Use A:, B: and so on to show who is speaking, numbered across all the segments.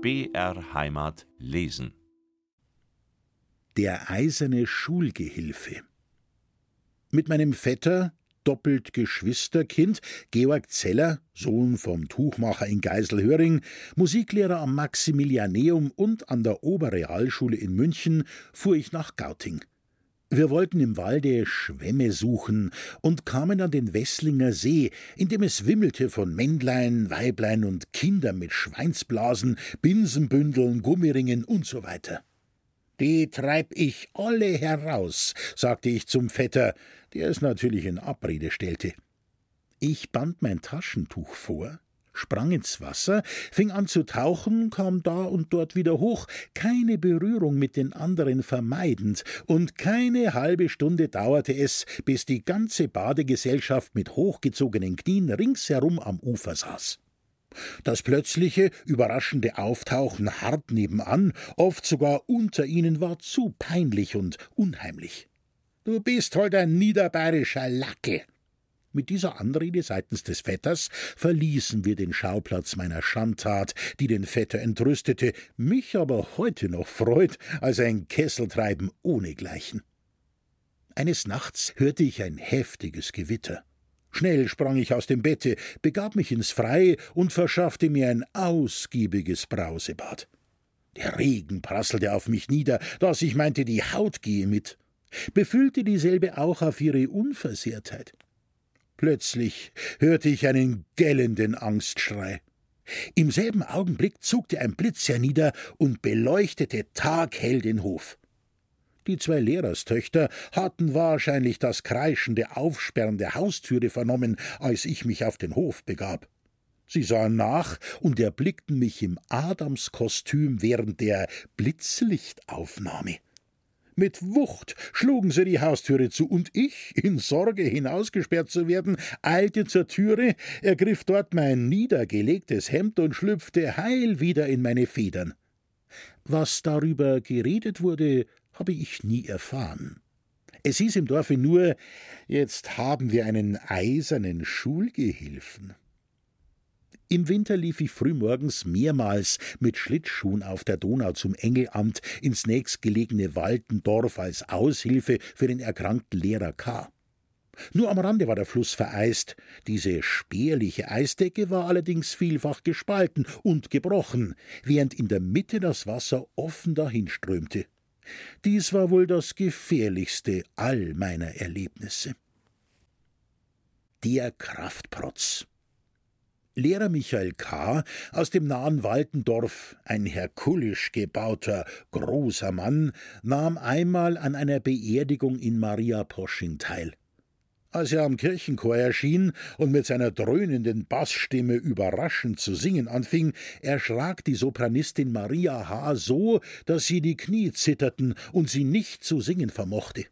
A: BR Heimat lesen.
B: Der eiserne Schulgehilfe. Mit meinem Vetter, doppelt Geschwisterkind, Georg Zeller, Sohn vom Tuchmacher in Geiselhöring, Musiklehrer am Maximilianeum und an der Oberrealschule in München, fuhr ich nach Gauting. Wir wollten im Walde Schwämme suchen und kamen an den Wesslinger See, in dem es wimmelte von Männlein, Weiblein und Kindern mit Schweinsblasen, Binsenbündeln, Gummiringen und so weiter. Die treib ich alle heraus, sagte ich zum Vetter, der es natürlich in Abrede stellte. Ich band mein Taschentuch vor, sprang ins Wasser, fing an zu tauchen, kam da und dort wieder hoch, keine Berührung mit den anderen vermeidend, und keine halbe Stunde dauerte es, bis die ganze Badegesellschaft mit hochgezogenen Knien ringsherum am Ufer saß. Das plötzliche, überraschende Auftauchen hart nebenan, oft sogar unter ihnen, war zu peinlich und unheimlich. Du bist halt ein niederbayerischer Lacke, mit dieser Anrede seitens des Vetters verließen wir den Schauplatz meiner Schandtat, die den Vetter entrüstete, mich aber heute noch freut, als ein Kesseltreiben ohnegleichen. Eines Nachts hörte ich ein heftiges Gewitter. Schnell sprang ich aus dem Bette, begab mich ins Freie und verschaffte mir ein ausgiebiges Brausebad. Der Regen prasselte auf mich nieder, dass ich meinte, die Haut gehe mit. Befüllte dieselbe auch auf ihre Unversehrtheit. Plötzlich hörte ich einen gellenden Angstschrei. Im selben Augenblick zuckte ein Blitz hernieder und beleuchtete taghell den Hof. Die zwei Lehrerstöchter hatten wahrscheinlich das kreischende Aufsperren der Haustüre vernommen, als ich mich auf den Hof begab. Sie sahen nach und erblickten mich im Adamskostüm während der Blitzlichtaufnahme. Mit Wucht schlugen sie die Haustüre zu, und ich, in Sorge hinausgesperrt zu werden, eilte zur Türe, ergriff dort mein niedergelegtes Hemd und schlüpfte heil wieder in meine Federn. Was darüber geredet wurde, habe ich nie erfahren. Es hieß im Dorfe nur, jetzt haben wir einen eisernen Schulgehilfen. Im Winter lief ich frühmorgens mehrmals mit Schlittschuhen auf der Donau zum Engelamt ins nächstgelegene Waldendorf als Aushilfe für den erkrankten Lehrer K. Nur am Rande war der Fluss vereist. Diese spärliche Eisdecke war allerdings vielfach gespalten und gebrochen, während in der Mitte das Wasser offen dahinströmte. Dies war wohl das gefährlichste all meiner Erlebnisse. Der Kraftprotz. Lehrer Michael K. aus dem nahen Waldendorf, ein herkulisch gebauter, großer Mann, nahm einmal an einer Beerdigung in Maria Posching teil. Als er am Kirchenchor erschien und mit seiner dröhnenden Bassstimme überraschend zu singen anfing, erschrak die Sopranistin Maria H. so, dass sie die Knie zitterten und sie nicht zu singen vermochte.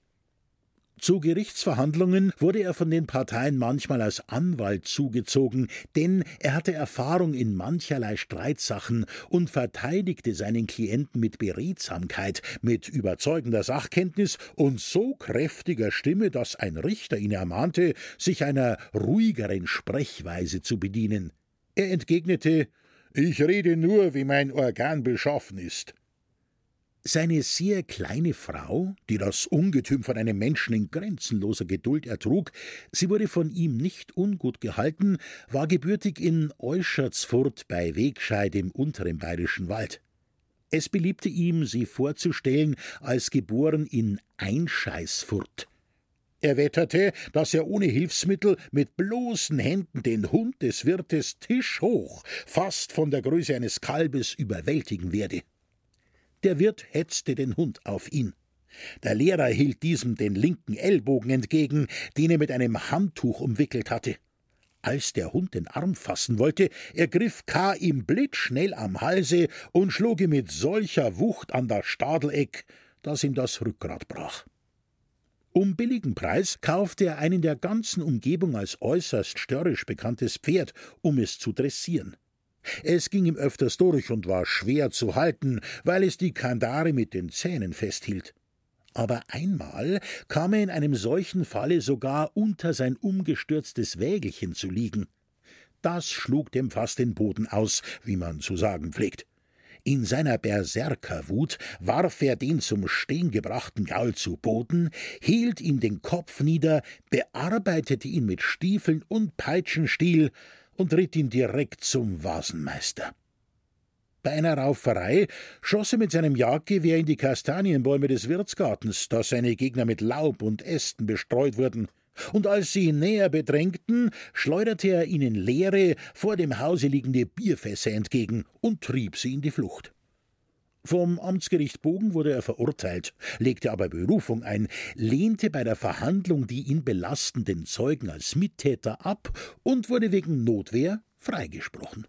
B: Zu Gerichtsverhandlungen wurde er von den Parteien manchmal als Anwalt zugezogen, denn er hatte Erfahrung in mancherlei Streitsachen und verteidigte seinen Klienten mit Beredsamkeit, mit überzeugender Sachkenntnis und so kräftiger Stimme, dass ein Richter ihn ermahnte, sich einer ruhigeren Sprechweise zu bedienen. Er entgegnete Ich rede nur, wie mein Organ beschaffen ist. Seine sehr kleine Frau, die das Ungetüm von einem Menschen in grenzenloser Geduld ertrug, sie wurde von ihm nicht ungut gehalten, war gebürtig in Euschertsfurt bei Wegscheid im unteren bayerischen Wald. Es beliebte ihm, sie vorzustellen als geboren in Einscheißfurt. Er wetterte, dass er ohne Hilfsmittel mit bloßen Händen den Hund des Wirtes tischhoch, fast von der Größe eines Kalbes, überwältigen werde. Der Wirt hetzte den Hund auf ihn. Der Lehrer hielt diesem den linken Ellbogen entgegen, den er mit einem Handtuch umwickelt hatte. Als der Hund den Arm fassen wollte, ergriff K. ihm blitzschnell am Halse und schlug ihm mit solcher Wucht an das Stadeleck, dass ihm das Rückgrat brach. Um billigen Preis kaufte er ein in der ganzen Umgebung als äußerst störrisch bekanntes Pferd, um es zu dressieren. Es ging ihm öfters durch und war schwer zu halten, weil es die Kandare mit den Zähnen festhielt. Aber einmal kam er in einem solchen Falle sogar unter sein umgestürztes Wägelchen zu liegen. Das schlug dem fast den Boden aus, wie man zu sagen pflegt. In seiner Berserkerwut warf er den zum Stehen gebrachten Gaul zu Boden, hielt ihm den Kopf nieder, bearbeitete ihn mit Stiefeln und Peitschenstiel und ritt ihn direkt zum Vasenmeister. Bei einer Rauferei schoss er mit seinem Jagdgewehr in die Kastanienbäume des Wirtsgartens, da seine Gegner mit Laub und Ästen bestreut wurden. Und als sie ihn näher bedrängten, schleuderte er ihnen leere, vor dem Hause liegende Bierfässer entgegen und trieb sie in die Flucht. Vom Amtsgericht Bogen wurde er verurteilt, legte aber Berufung ein, lehnte bei der Verhandlung die ihn belastenden Zeugen als Mittäter ab und wurde wegen Notwehr freigesprochen.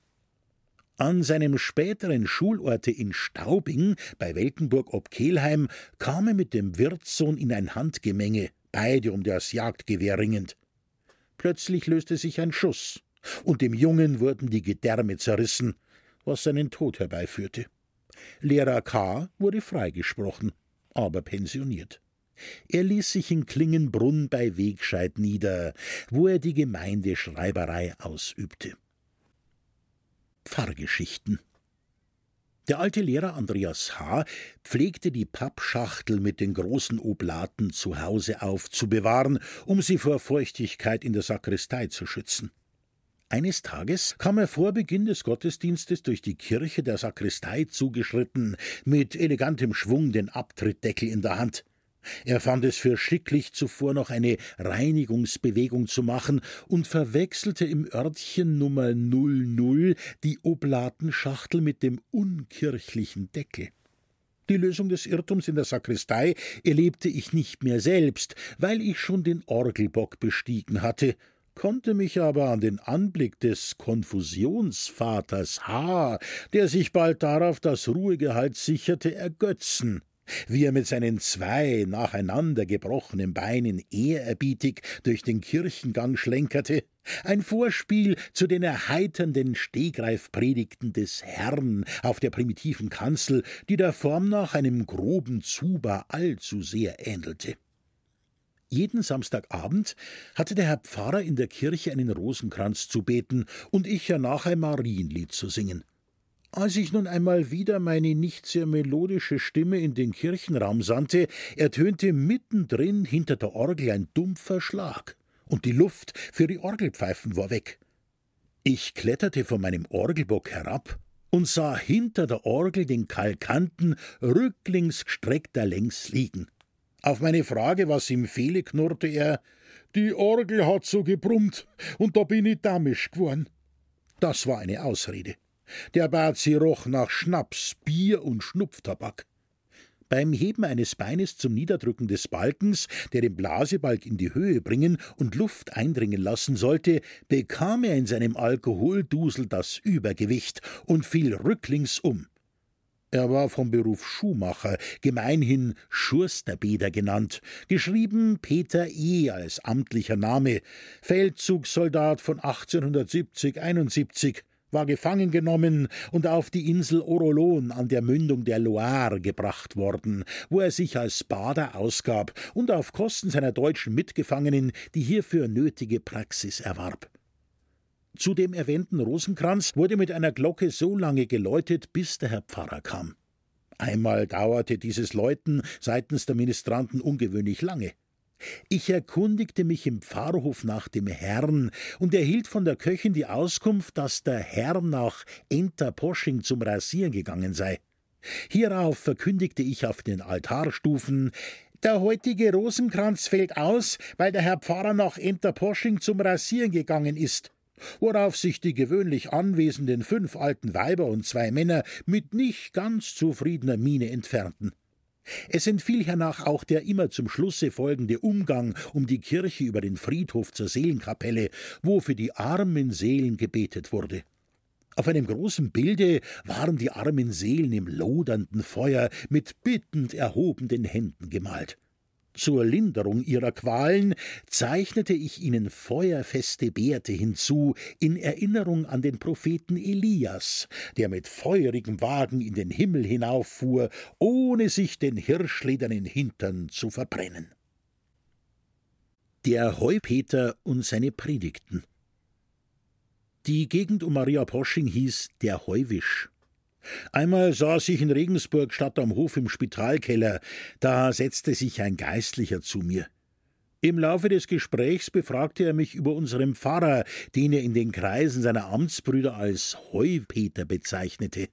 B: An seinem späteren Schulorte in Staubing bei Weltenburg ob Kehlheim kam er mit dem Wirtssohn in ein Handgemenge, beide um das Jagdgewehr ringend. Plötzlich löste sich ein Schuss, und dem Jungen wurden die Gedärme zerrissen, was seinen Tod herbeiführte. Lehrer K. wurde freigesprochen, aber pensioniert. Er ließ sich in Klingenbrunn bei Wegscheid nieder, wo er die Gemeindeschreiberei ausübte. Pfarrgeschichten. Der alte Lehrer Andreas H. pflegte die Pappschachtel mit den großen Oblaten zu Hause aufzubewahren, um sie vor Feuchtigkeit in der Sakristei zu schützen. Eines Tages kam er vor Beginn des Gottesdienstes durch die Kirche der Sakristei zugeschritten, mit elegantem Schwung den Abtrittdeckel in der Hand. Er fand es für schicklich, zuvor noch eine Reinigungsbewegung zu machen und verwechselte im Örtchen Nummer 00 die Oblatenschachtel mit dem unkirchlichen Deckel. Die Lösung des Irrtums in der Sakristei erlebte ich nicht mehr selbst, weil ich schon den Orgelbock bestiegen hatte, konnte mich aber an den Anblick des Konfusionsvaters H., der sich bald darauf das Ruhegehalt sicherte, ergötzen wie er mit seinen zwei nacheinander gebrochenen Beinen ehrerbietig durch den Kirchengang schlenkerte, ein Vorspiel zu den erheiternden Stegreifpredigten des Herrn auf der primitiven Kanzel, die der Form nach einem groben Zuba allzu sehr ähnelte. Jeden Samstagabend hatte der Herr Pfarrer in der Kirche einen Rosenkranz zu beten und ich hernach ein Marienlied zu singen. Als ich nun einmal wieder meine nicht sehr melodische Stimme in den Kirchenraum sandte, ertönte mittendrin hinter der Orgel ein dumpfer Schlag, und die Luft für die Orgelpfeifen war weg. Ich kletterte von meinem Orgelbock herab und sah hinter der Orgel den Kalkanten rücklings gestreckt da längs liegen. Auf meine Frage, was ihm fehle, knurrte er: Die Orgel hat so gebrummt, und da bin ich damisch geworden. Das war eine Ausrede. Der Bazi roch nach Schnaps, Bier und Schnupftabak. Beim Heben eines Beines zum Niederdrücken des Balkens, der den Blasebalg in die Höhe bringen und Luft eindringen lassen sollte, bekam er in seinem Alkoholdusel das Übergewicht und fiel rücklings um. Er war vom Beruf Schuhmacher, gemeinhin Schursterbeder genannt, geschrieben Peter E. als amtlicher Name, Feldzugssoldat von 1870-71, war gefangen genommen und auf die Insel Orolon an der Mündung der Loire gebracht worden, wo er sich als Bader ausgab und auf Kosten seiner deutschen Mitgefangenen die hierfür nötige Praxis erwarb. Zu dem erwähnten Rosenkranz wurde mit einer Glocke so lange geläutet, bis der Herr Pfarrer kam. Einmal dauerte dieses Läuten seitens der Ministranten ungewöhnlich lange. Ich erkundigte mich im Pfarrhof nach dem Herrn und erhielt von der Köchin die Auskunft, dass der Herr nach Enterposching zum Rasieren gegangen sei. Hierauf verkündigte ich auf den Altarstufen, der heutige Rosenkranz fällt aus, weil der Herr Pfarrer nach Enterposching zum Rasieren gegangen ist. Worauf sich die gewöhnlich anwesenden fünf alten Weiber und zwei Männer mit nicht ganz zufriedener Miene entfernten. Es entfiel hernach auch der immer zum Schlusse folgende Umgang um die Kirche über den Friedhof zur Seelenkapelle, wo für die armen Seelen gebetet wurde. Auf einem großen Bilde waren die armen Seelen im lodernden Feuer mit bittend erhobenen Händen gemalt. Zur Linderung ihrer Qualen zeichnete ich ihnen feuerfeste Bärte hinzu, in Erinnerung an den Propheten Elias, der mit feurigem Wagen in den Himmel hinauffuhr, ohne sich den hirschledernen Hintern zu verbrennen. Der Heupeter und seine Predigten Die Gegend um Maria Posching hieß der Heuwisch. Einmal saß ich in Regensburg statt am Hof im Spitalkeller, da setzte sich ein Geistlicher zu mir. Im Laufe des Gesprächs befragte er mich über unseren Pfarrer, den er in den Kreisen seiner Amtsbrüder als Heupeter bezeichnete.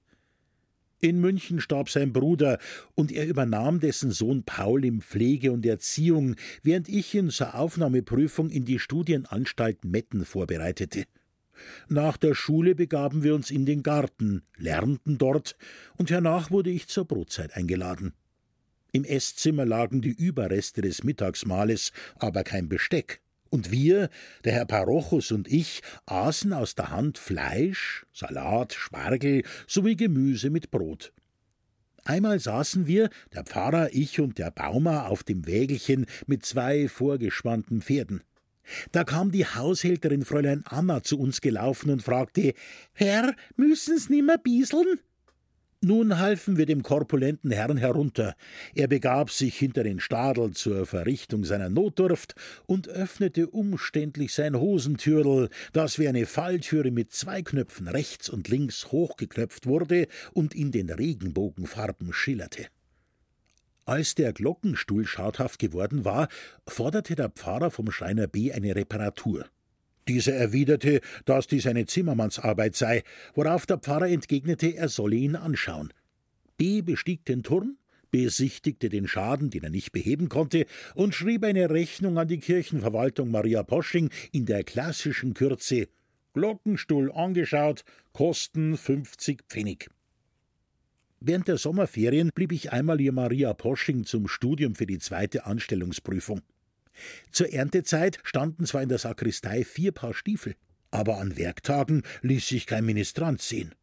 B: In München starb sein Bruder, und er übernahm dessen Sohn Paul in Pflege und Erziehung, während ich ihn zur Aufnahmeprüfung in die Studienanstalt Metten vorbereitete. Nach der Schule begaben wir uns in den Garten, lernten dort, und hernach wurde ich zur Brotzeit eingeladen. Im Esszimmer lagen die Überreste des Mittagsmahles, aber kein Besteck. Und wir, der Herr Parochus und ich, aßen aus der Hand Fleisch, Salat, Spargel sowie Gemüse mit Brot. Einmal saßen wir, der Pfarrer, ich und der Baumer, auf dem Wägelchen mit zwei vorgespannten Pferden. Da kam die Haushälterin Fräulein Anna zu uns gelaufen und fragte: Herr, müssen's nimmer bieseln? Nun halfen wir dem korpulenten Herrn herunter. Er begab sich hinter den Stadel zur Verrichtung seiner Notdurft und öffnete umständlich sein Hosentürl, das wie eine Falltüre mit zwei Knöpfen rechts und links hochgeknöpft wurde und in den Regenbogenfarben schillerte. Als der Glockenstuhl schadhaft geworden war, forderte der Pfarrer vom Schreiner B. eine Reparatur. Dieser erwiderte, dass dies eine Zimmermannsarbeit sei, worauf der Pfarrer entgegnete, er solle ihn anschauen. B bestieg den Turm, besichtigte den Schaden, den er nicht beheben konnte, und schrieb eine Rechnung an die Kirchenverwaltung Maria Posching in der klassischen Kürze Glockenstuhl angeschaut, Kosten 50 Pfennig. Während der Sommerferien blieb ich einmal ihr Maria Posching zum Studium für die zweite Anstellungsprüfung. Zur Erntezeit standen zwar in der Sakristei vier Paar Stiefel, aber an Werktagen ließ sich kein Ministrant sehen.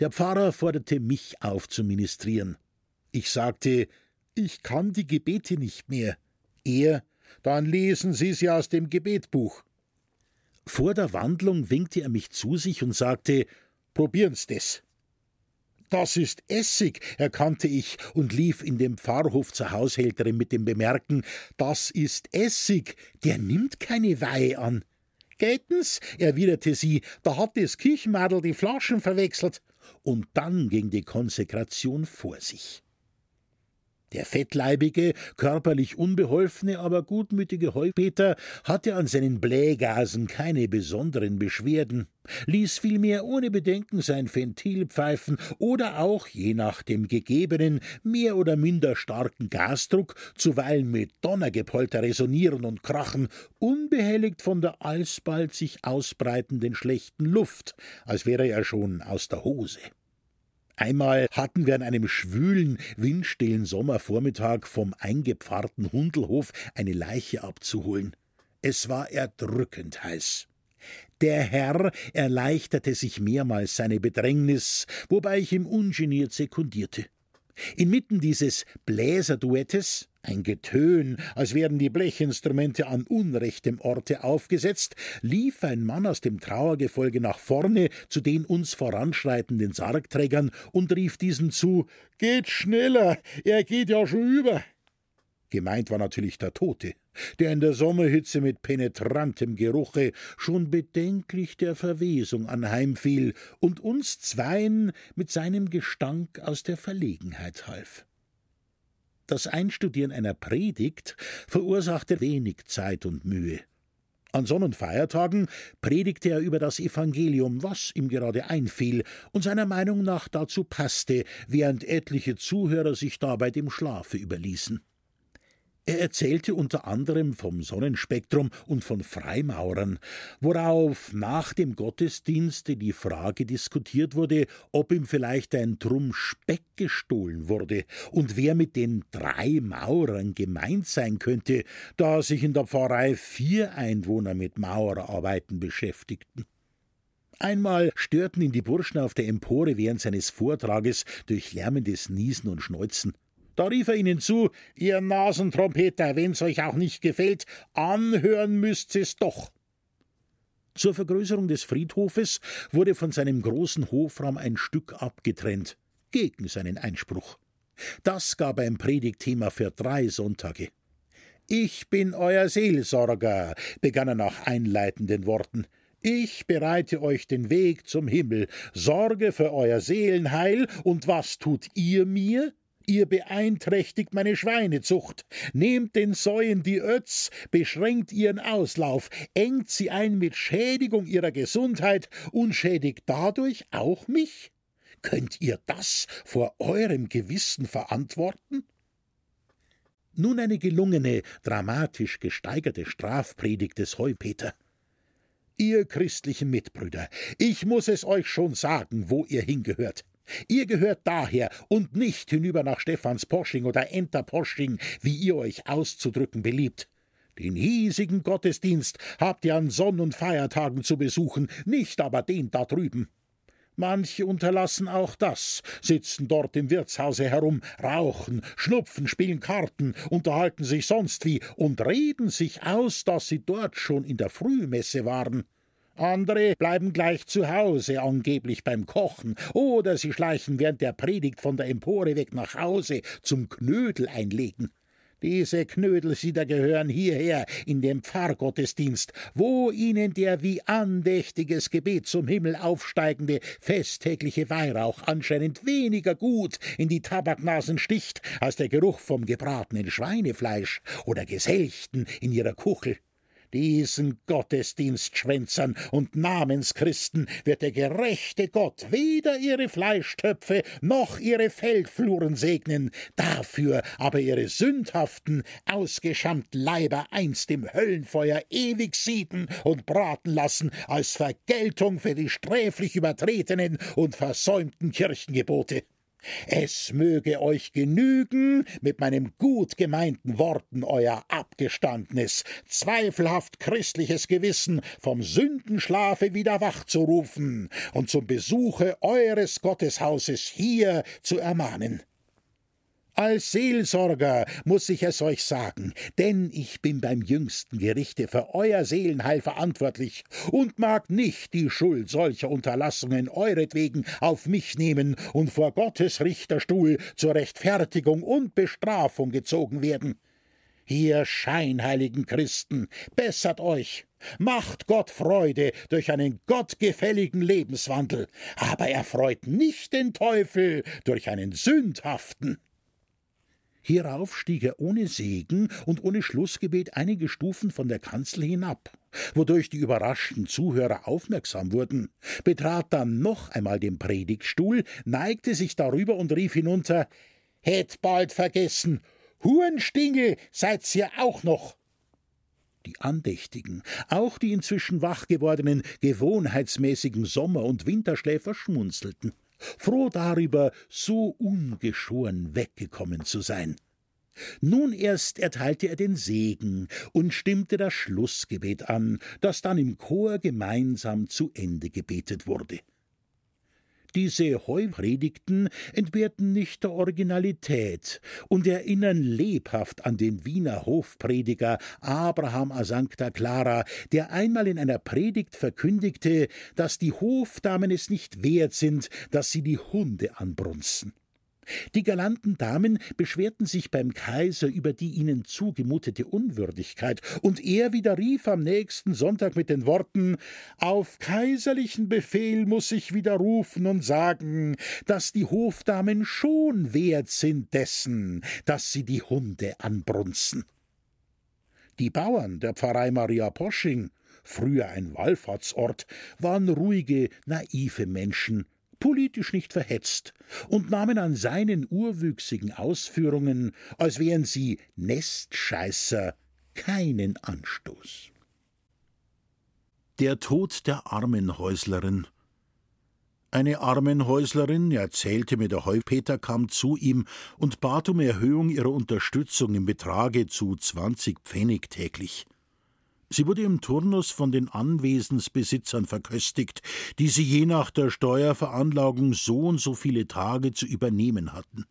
B: Der Pfarrer forderte mich auf zu ministrieren. Ich sagte, ich kann die Gebete nicht mehr. Er, dann lesen Sie sie aus dem Gebetbuch. Vor der Wandlung winkte er mich zu sich und sagte, Probieren's das. Das ist Essig, erkannte ich und lief in den Pfarrhof zur Haushälterin mit dem Bemerken, das ist Essig, der nimmt keine Weihe an. Gehtens, erwiderte sie, da hat das Kirchenmadel die Flaschen verwechselt. Und dann ging die Konsekration vor sich. Der fettleibige, körperlich unbeholfene, aber gutmütige Heupeter hatte an seinen Blähgasen keine besonderen Beschwerden, ließ vielmehr ohne Bedenken sein Ventil pfeifen oder auch, je nach dem gegebenen, mehr oder minder starken Gasdruck, zuweilen mit Donnergepolter resonieren und krachen, unbehelligt von der alsbald sich ausbreitenden schlechten Luft, als wäre er schon aus der Hose. Einmal hatten wir an einem schwülen, windstillen Sommervormittag vom eingepfarrten Hundelhof eine Leiche abzuholen. Es war erdrückend heiß. Der Herr erleichterte sich mehrmals seine Bedrängnis, wobei ich ihm ungeniert sekundierte. Inmitten dieses Bläserduettes, ein Getön, als wären die Blechinstrumente an unrechtem Orte aufgesetzt, lief ein Mann aus dem Trauergefolge nach vorne zu den uns voranschreitenden Sargträgern und rief diesen zu Geht schneller, er geht ja schon über. Gemeint war natürlich der Tote, der in der Sommerhitze mit penetrantem Geruche schon bedenklich der Verwesung anheimfiel und uns Zweien mit seinem Gestank aus der Verlegenheit half. Das Einstudieren einer Predigt verursachte wenig Zeit und Mühe. An Sonn- und Feiertagen predigte er über das Evangelium, was ihm gerade einfiel und seiner Meinung nach dazu passte, während etliche Zuhörer sich dabei dem Schlafe überließen. Er erzählte unter anderem vom Sonnenspektrum und von Freimaurern, worauf nach dem Gottesdienste die Frage diskutiert wurde, ob ihm vielleicht ein Trumm Speck gestohlen wurde und wer mit den drei Maurern gemeint sein könnte, da sich in der Pfarrei vier Einwohner mit Maurerarbeiten beschäftigten. Einmal störten ihn die Burschen auf der Empore während seines Vortrages durch lärmendes Niesen und Schneuzen. Da rief er ihnen zu, ihr Nasentrompeter, wenn's euch auch nicht gefällt, anhören müsst es doch. Zur Vergrößerung des Friedhofes wurde von seinem großen Hofraum ein Stück abgetrennt, gegen seinen Einspruch. Das gab ein Predigtthema für drei Sonntage. Ich bin euer Seelsorger, begann er nach einleitenden Worten. Ich bereite euch den Weg zum Himmel, sorge für euer Seelenheil, und was tut ihr mir? Ihr beeinträchtigt meine Schweinezucht, nehmt den Säuen die Ötz, beschränkt ihren Auslauf, engt sie ein mit Schädigung ihrer Gesundheit und schädigt dadurch auch mich? Könnt ihr das vor eurem Gewissen verantworten? Nun eine gelungene, dramatisch gesteigerte Strafpredigt des Heupeter. Ihr christlichen Mitbrüder, ich muss es euch schon sagen, wo ihr hingehört. Ihr gehört daher und nicht hinüber nach Stephansposching oder Enterposching, wie ihr euch auszudrücken beliebt. Den hiesigen Gottesdienst habt ihr an Sonn- und Feiertagen zu besuchen, nicht aber den da drüben. Manche unterlassen auch das, sitzen dort im Wirtshause herum, rauchen, schnupfen, spielen Karten, unterhalten sich sonst wie und reden sich aus, dass sie dort schon in der Frühmesse waren. Andere bleiben gleich zu Hause, angeblich beim Kochen, oder sie schleichen während der Predigt von der Empore weg nach Hause zum Knödel einlegen. Diese Knödelsieder gehören hierher in den Pfarrgottesdienst, wo ihnen der wie andächtiges Gebet zum Himmel aufsteigende festtägliche Weihrauch anscheinend weniger gut in die Tabaknasen sticht als der Geruch vom gebratenen Schweinefleisch oder Geselchten in ihrer Kuchel. Diesen Gottesdienstschwänzern und Namenschristen wird der gerechte Gott weder ihre Fleischtöpfe noch ihre Feldfluren segnen, dafür aber ihre sündhaften, ausgeschammten Leiber einst im Höllenfeuer ewig sieden und braten lassen, als Vergeltung für die sträflich übertretenen und versäumten Kirchengebote. Es möge euch genügen, mit meinen gut gemeinten Worten euer abgestandenes, zweifelhaft christliches Gewissen vom Sündenschlafe wieder wachzurufen und zum Besuche eures Gotteshauses hier zu ermahnen. Als Seelsorger muss ich es euch sagen, denn ich bin beim jüngsten Gerichte für euer Seelenheil verantwortlich und mag nicht die Schuld solcher Unterlassungen euretwegen auf mich nehmen und vor Gottes Richterstuhl zur Rechtfertigung und Bestrafung gezogen werden. Ihr scheinheiligen Christen, bessert euch, macht Gott Freude durch einen gottgefälligen Lebenswandel, aber erfreut nicht den Teufel durch einen sündhaften. Hierauf stieg er ohne Segen und ohne Schlussgebet einige Stufen von der Kanzel hinab, wodurch die überraschten Zuhörer aufmerksam wurden, betrat dann noch einmal den Predigtstuhl, neigte sich darüber und rief hinunter Hätt bald vergessen, Hurenstingel seid's ihr auch noch. Die Andächtigen, auch die inzwischen wach gewordenen, gewohnheitsmäßigen Sommer- und Winterschläfer schmunzelten froh darüber, so ungeschoren weggekommen zu sein. Nun erst erteilte er den Segen und stimmte das Schlussgebet an, das dann im Chor gemeinsam zu Ende gebetet wurde. Diese Heupredigten entbehrten nicht der Originalität und erinnern lebhaft an den Wiener Hofprediger Abraham a Sancta Clara, der einmal in einer Predigt verkündigte, dass die Hofdamen es nicht wert sind, dass sie die Hunde anbrunzen. Die galanten Damen beschwerten sich beim Kaiser über die ihnen zugemutete Unwürdigkeit, und er widerrief am nächsten Sonntag mit den Worten Auf kaiserlichen Befehl muss ich widerrufen und sagen, dass die Hofdamen schon wert sind dessen, dass sie die Hunde anbrunzen. Die Bauern der Pfarrei Maria Posching früher ein Wallfahrtsort, waren ruhige, naive Menschen, politisch nicht verhetzt und nahmen an seinen urwüchsigen Ausführungen, als wären sie Nestscheißer, keinen Anstoß. Der Tod der Armenhäuslerin. Eine Armenhäuslerin, erzählte mir der Heupeter, kam zu ihm und bat um Erhöhung ihrer Unterstützung im Betrage zu zwanzig Pfennig täglich. Sie wurde im Turnus von den Anwesensbesitzern verköstigt, die sie je nach der Steuerveranlagung so und so viele Tage zu übernehmen hatten.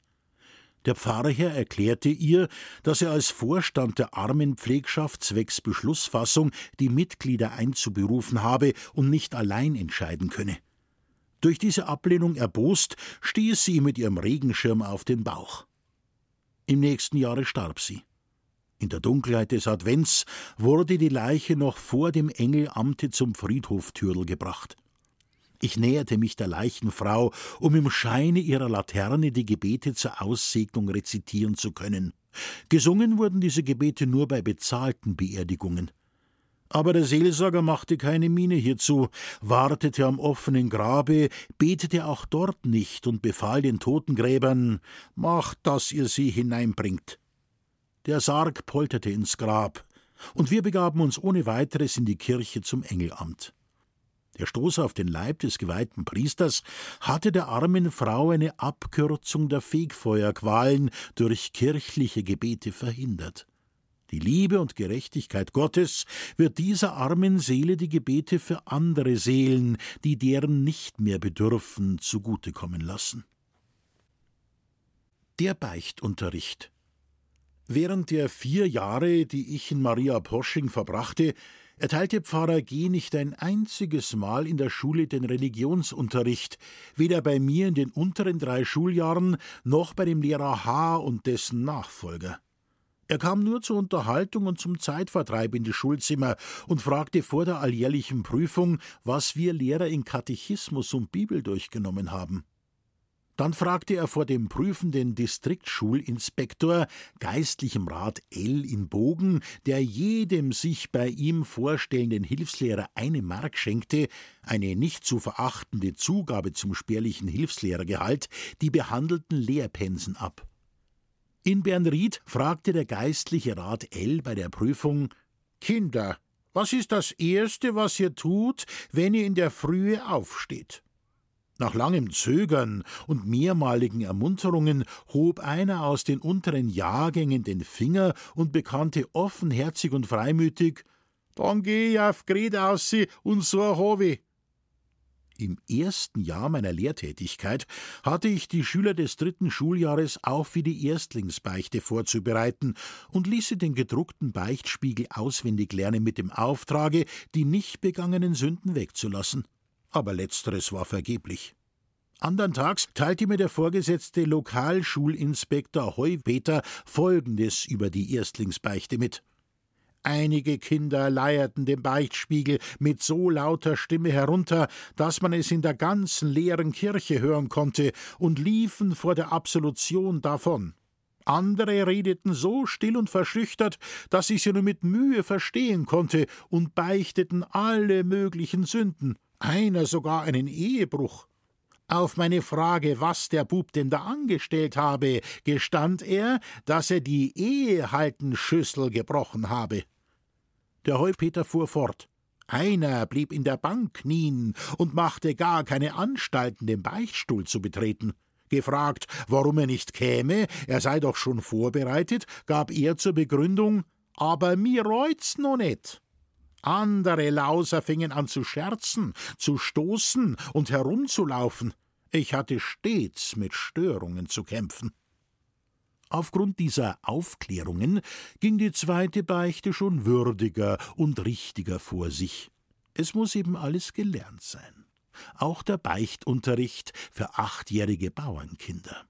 B: Der Pfarrherr erklärte ihr, dass er als Vorstand der Armenpflegschaft zwecks Beschlussfassung die Mitglieder einzuberufen habe und nicht allein entscheiden könne. Durch diese Ablehnung erbost, stieß sie mit ihrem Regenschirm auf den Bauch. Im nächsten Jahre starb sie. In der Dunkelheit des Advents wurde die Leiche noch vor dem Engelamte zum Friedhoftürl gebracht. Ich näherte mich der Leichenfrau, um im Scheine ihrer Laterne die Gebete zur Aussegnung rezitieren zu können. Gesungen wurden diese Gebete nur bei bezahlten Beerdigungen. Aber der Seelsorger machte keine Miene hierzu, wartete am offenen Grabe, betete auch dort nicht und befahl den Totengräbern: Macht, dass ihr sie hineinbringt. Der Sarg polterte ins Grab, und wir begaben uns ohne weiteres in die Kirche zum Engelamt. Der Stoß auf den Leib des geweihten Priesters hatte der armen Frau eine Abkürzung der Fegfeuerqualen durch kirchliche Gebete verhindert. Die Liebe und Gerechtigkeit Gottes wird dieser armen Seele die Gebete für andere Seelen, die deren nicht mehr bedürfen, zugutekommen lassen. Der Beichtunterricht Während der vier Jahre, die ich in Maria Posching verbrachte, erteilte Pfarrer G. nicht ein einziges Mal in der Schule den Religionsunterricht, weder bei mir in den unteren drei Schuljahren noch bei dem Lehrer H. und dessen Nachfolger. Er kam nur zur Unterhaltung und zum Zeitvertreib in die Schulzimmer und fragte vor der alljährlichen Prüfung, was wir Lehrer in Katechismus und Bibel durchgenommen haben. Dann fragte er vor dem prüfenden Distriktschulinspektor, geistlichem Rat L. in Bogen, der jedem sich bei ihm vorstellenden Hilfslehrer eine Mark schenkte, eine nicht zu verachtende Zugabe zum spärlichen Hilfslehrergehalt, die behandelten Lehrpensen ab. In Bernried fragte der geistliche Rat L. bei der Prüfung Kinder, was ist das Erste, was ihr tut, wenn ihr in der Frühe aufsteht? Nach langem Zögern und mehrmaligen Ermunterungen hob einer aus den unteren Jahrgängen den Finger und bekannte offenherzig und freimütig: Dann geh ich auf Gred aussi und so habe. Im ersten Jahr meiner Lehrtätigkeit hatte ich die Schüler des dritten Schuljahres auch für die Erstlingsbeichte vorzubereiten und ließe den gedruckten Beichtspiegel auswendig lernen mit dem Auftrage, die nicht begangenen Sünden wegzulassen aber letzteres war vergeblich. Andern Tags teilte mir der vorgesetzte Lokalschulinspektor Heupeter Folgendes über die Erstlingsbeichte mit. Einige Kinder leierten den Beichtspiegel mit so lauter Stimme herunter, dass man es in der ganzen leeren Kirche hören konnte, und liefen vor der Absolution davon. Andere redeten so still und verschüchtert, dass ich sie nur mit Mühe verstehen konnte, und beichteten alle möglichen Sünden einer sogar einen Ehebruch. Auf meine Frage, was der Bub denn da angestellt habe, gestand er, dass er die Ehehaltenschüssel gebrochen habe. Der Heupeter fuhr fort. Einer blieb in der Bank knien und machte gar keine Anstalten, den Beichtstuhl zu betreten. Gefragt, warum er nicht käme, er sei doch schon vorbereitet, gab er zur Begründung, aber mir reut's no net. Andere Lauser fingen an zu scherzen, zu stoßen und herumzulaufen. Ich hatte stets mit Störungen zu kämpfen. Aufgrund dieser Aufklärungen ging die zweite Beichte schon würdiger und richtiger vor sich. Es muss eben alles gelernt sein. Auch der Beichtunterricht für achtjährige Bauernkinder.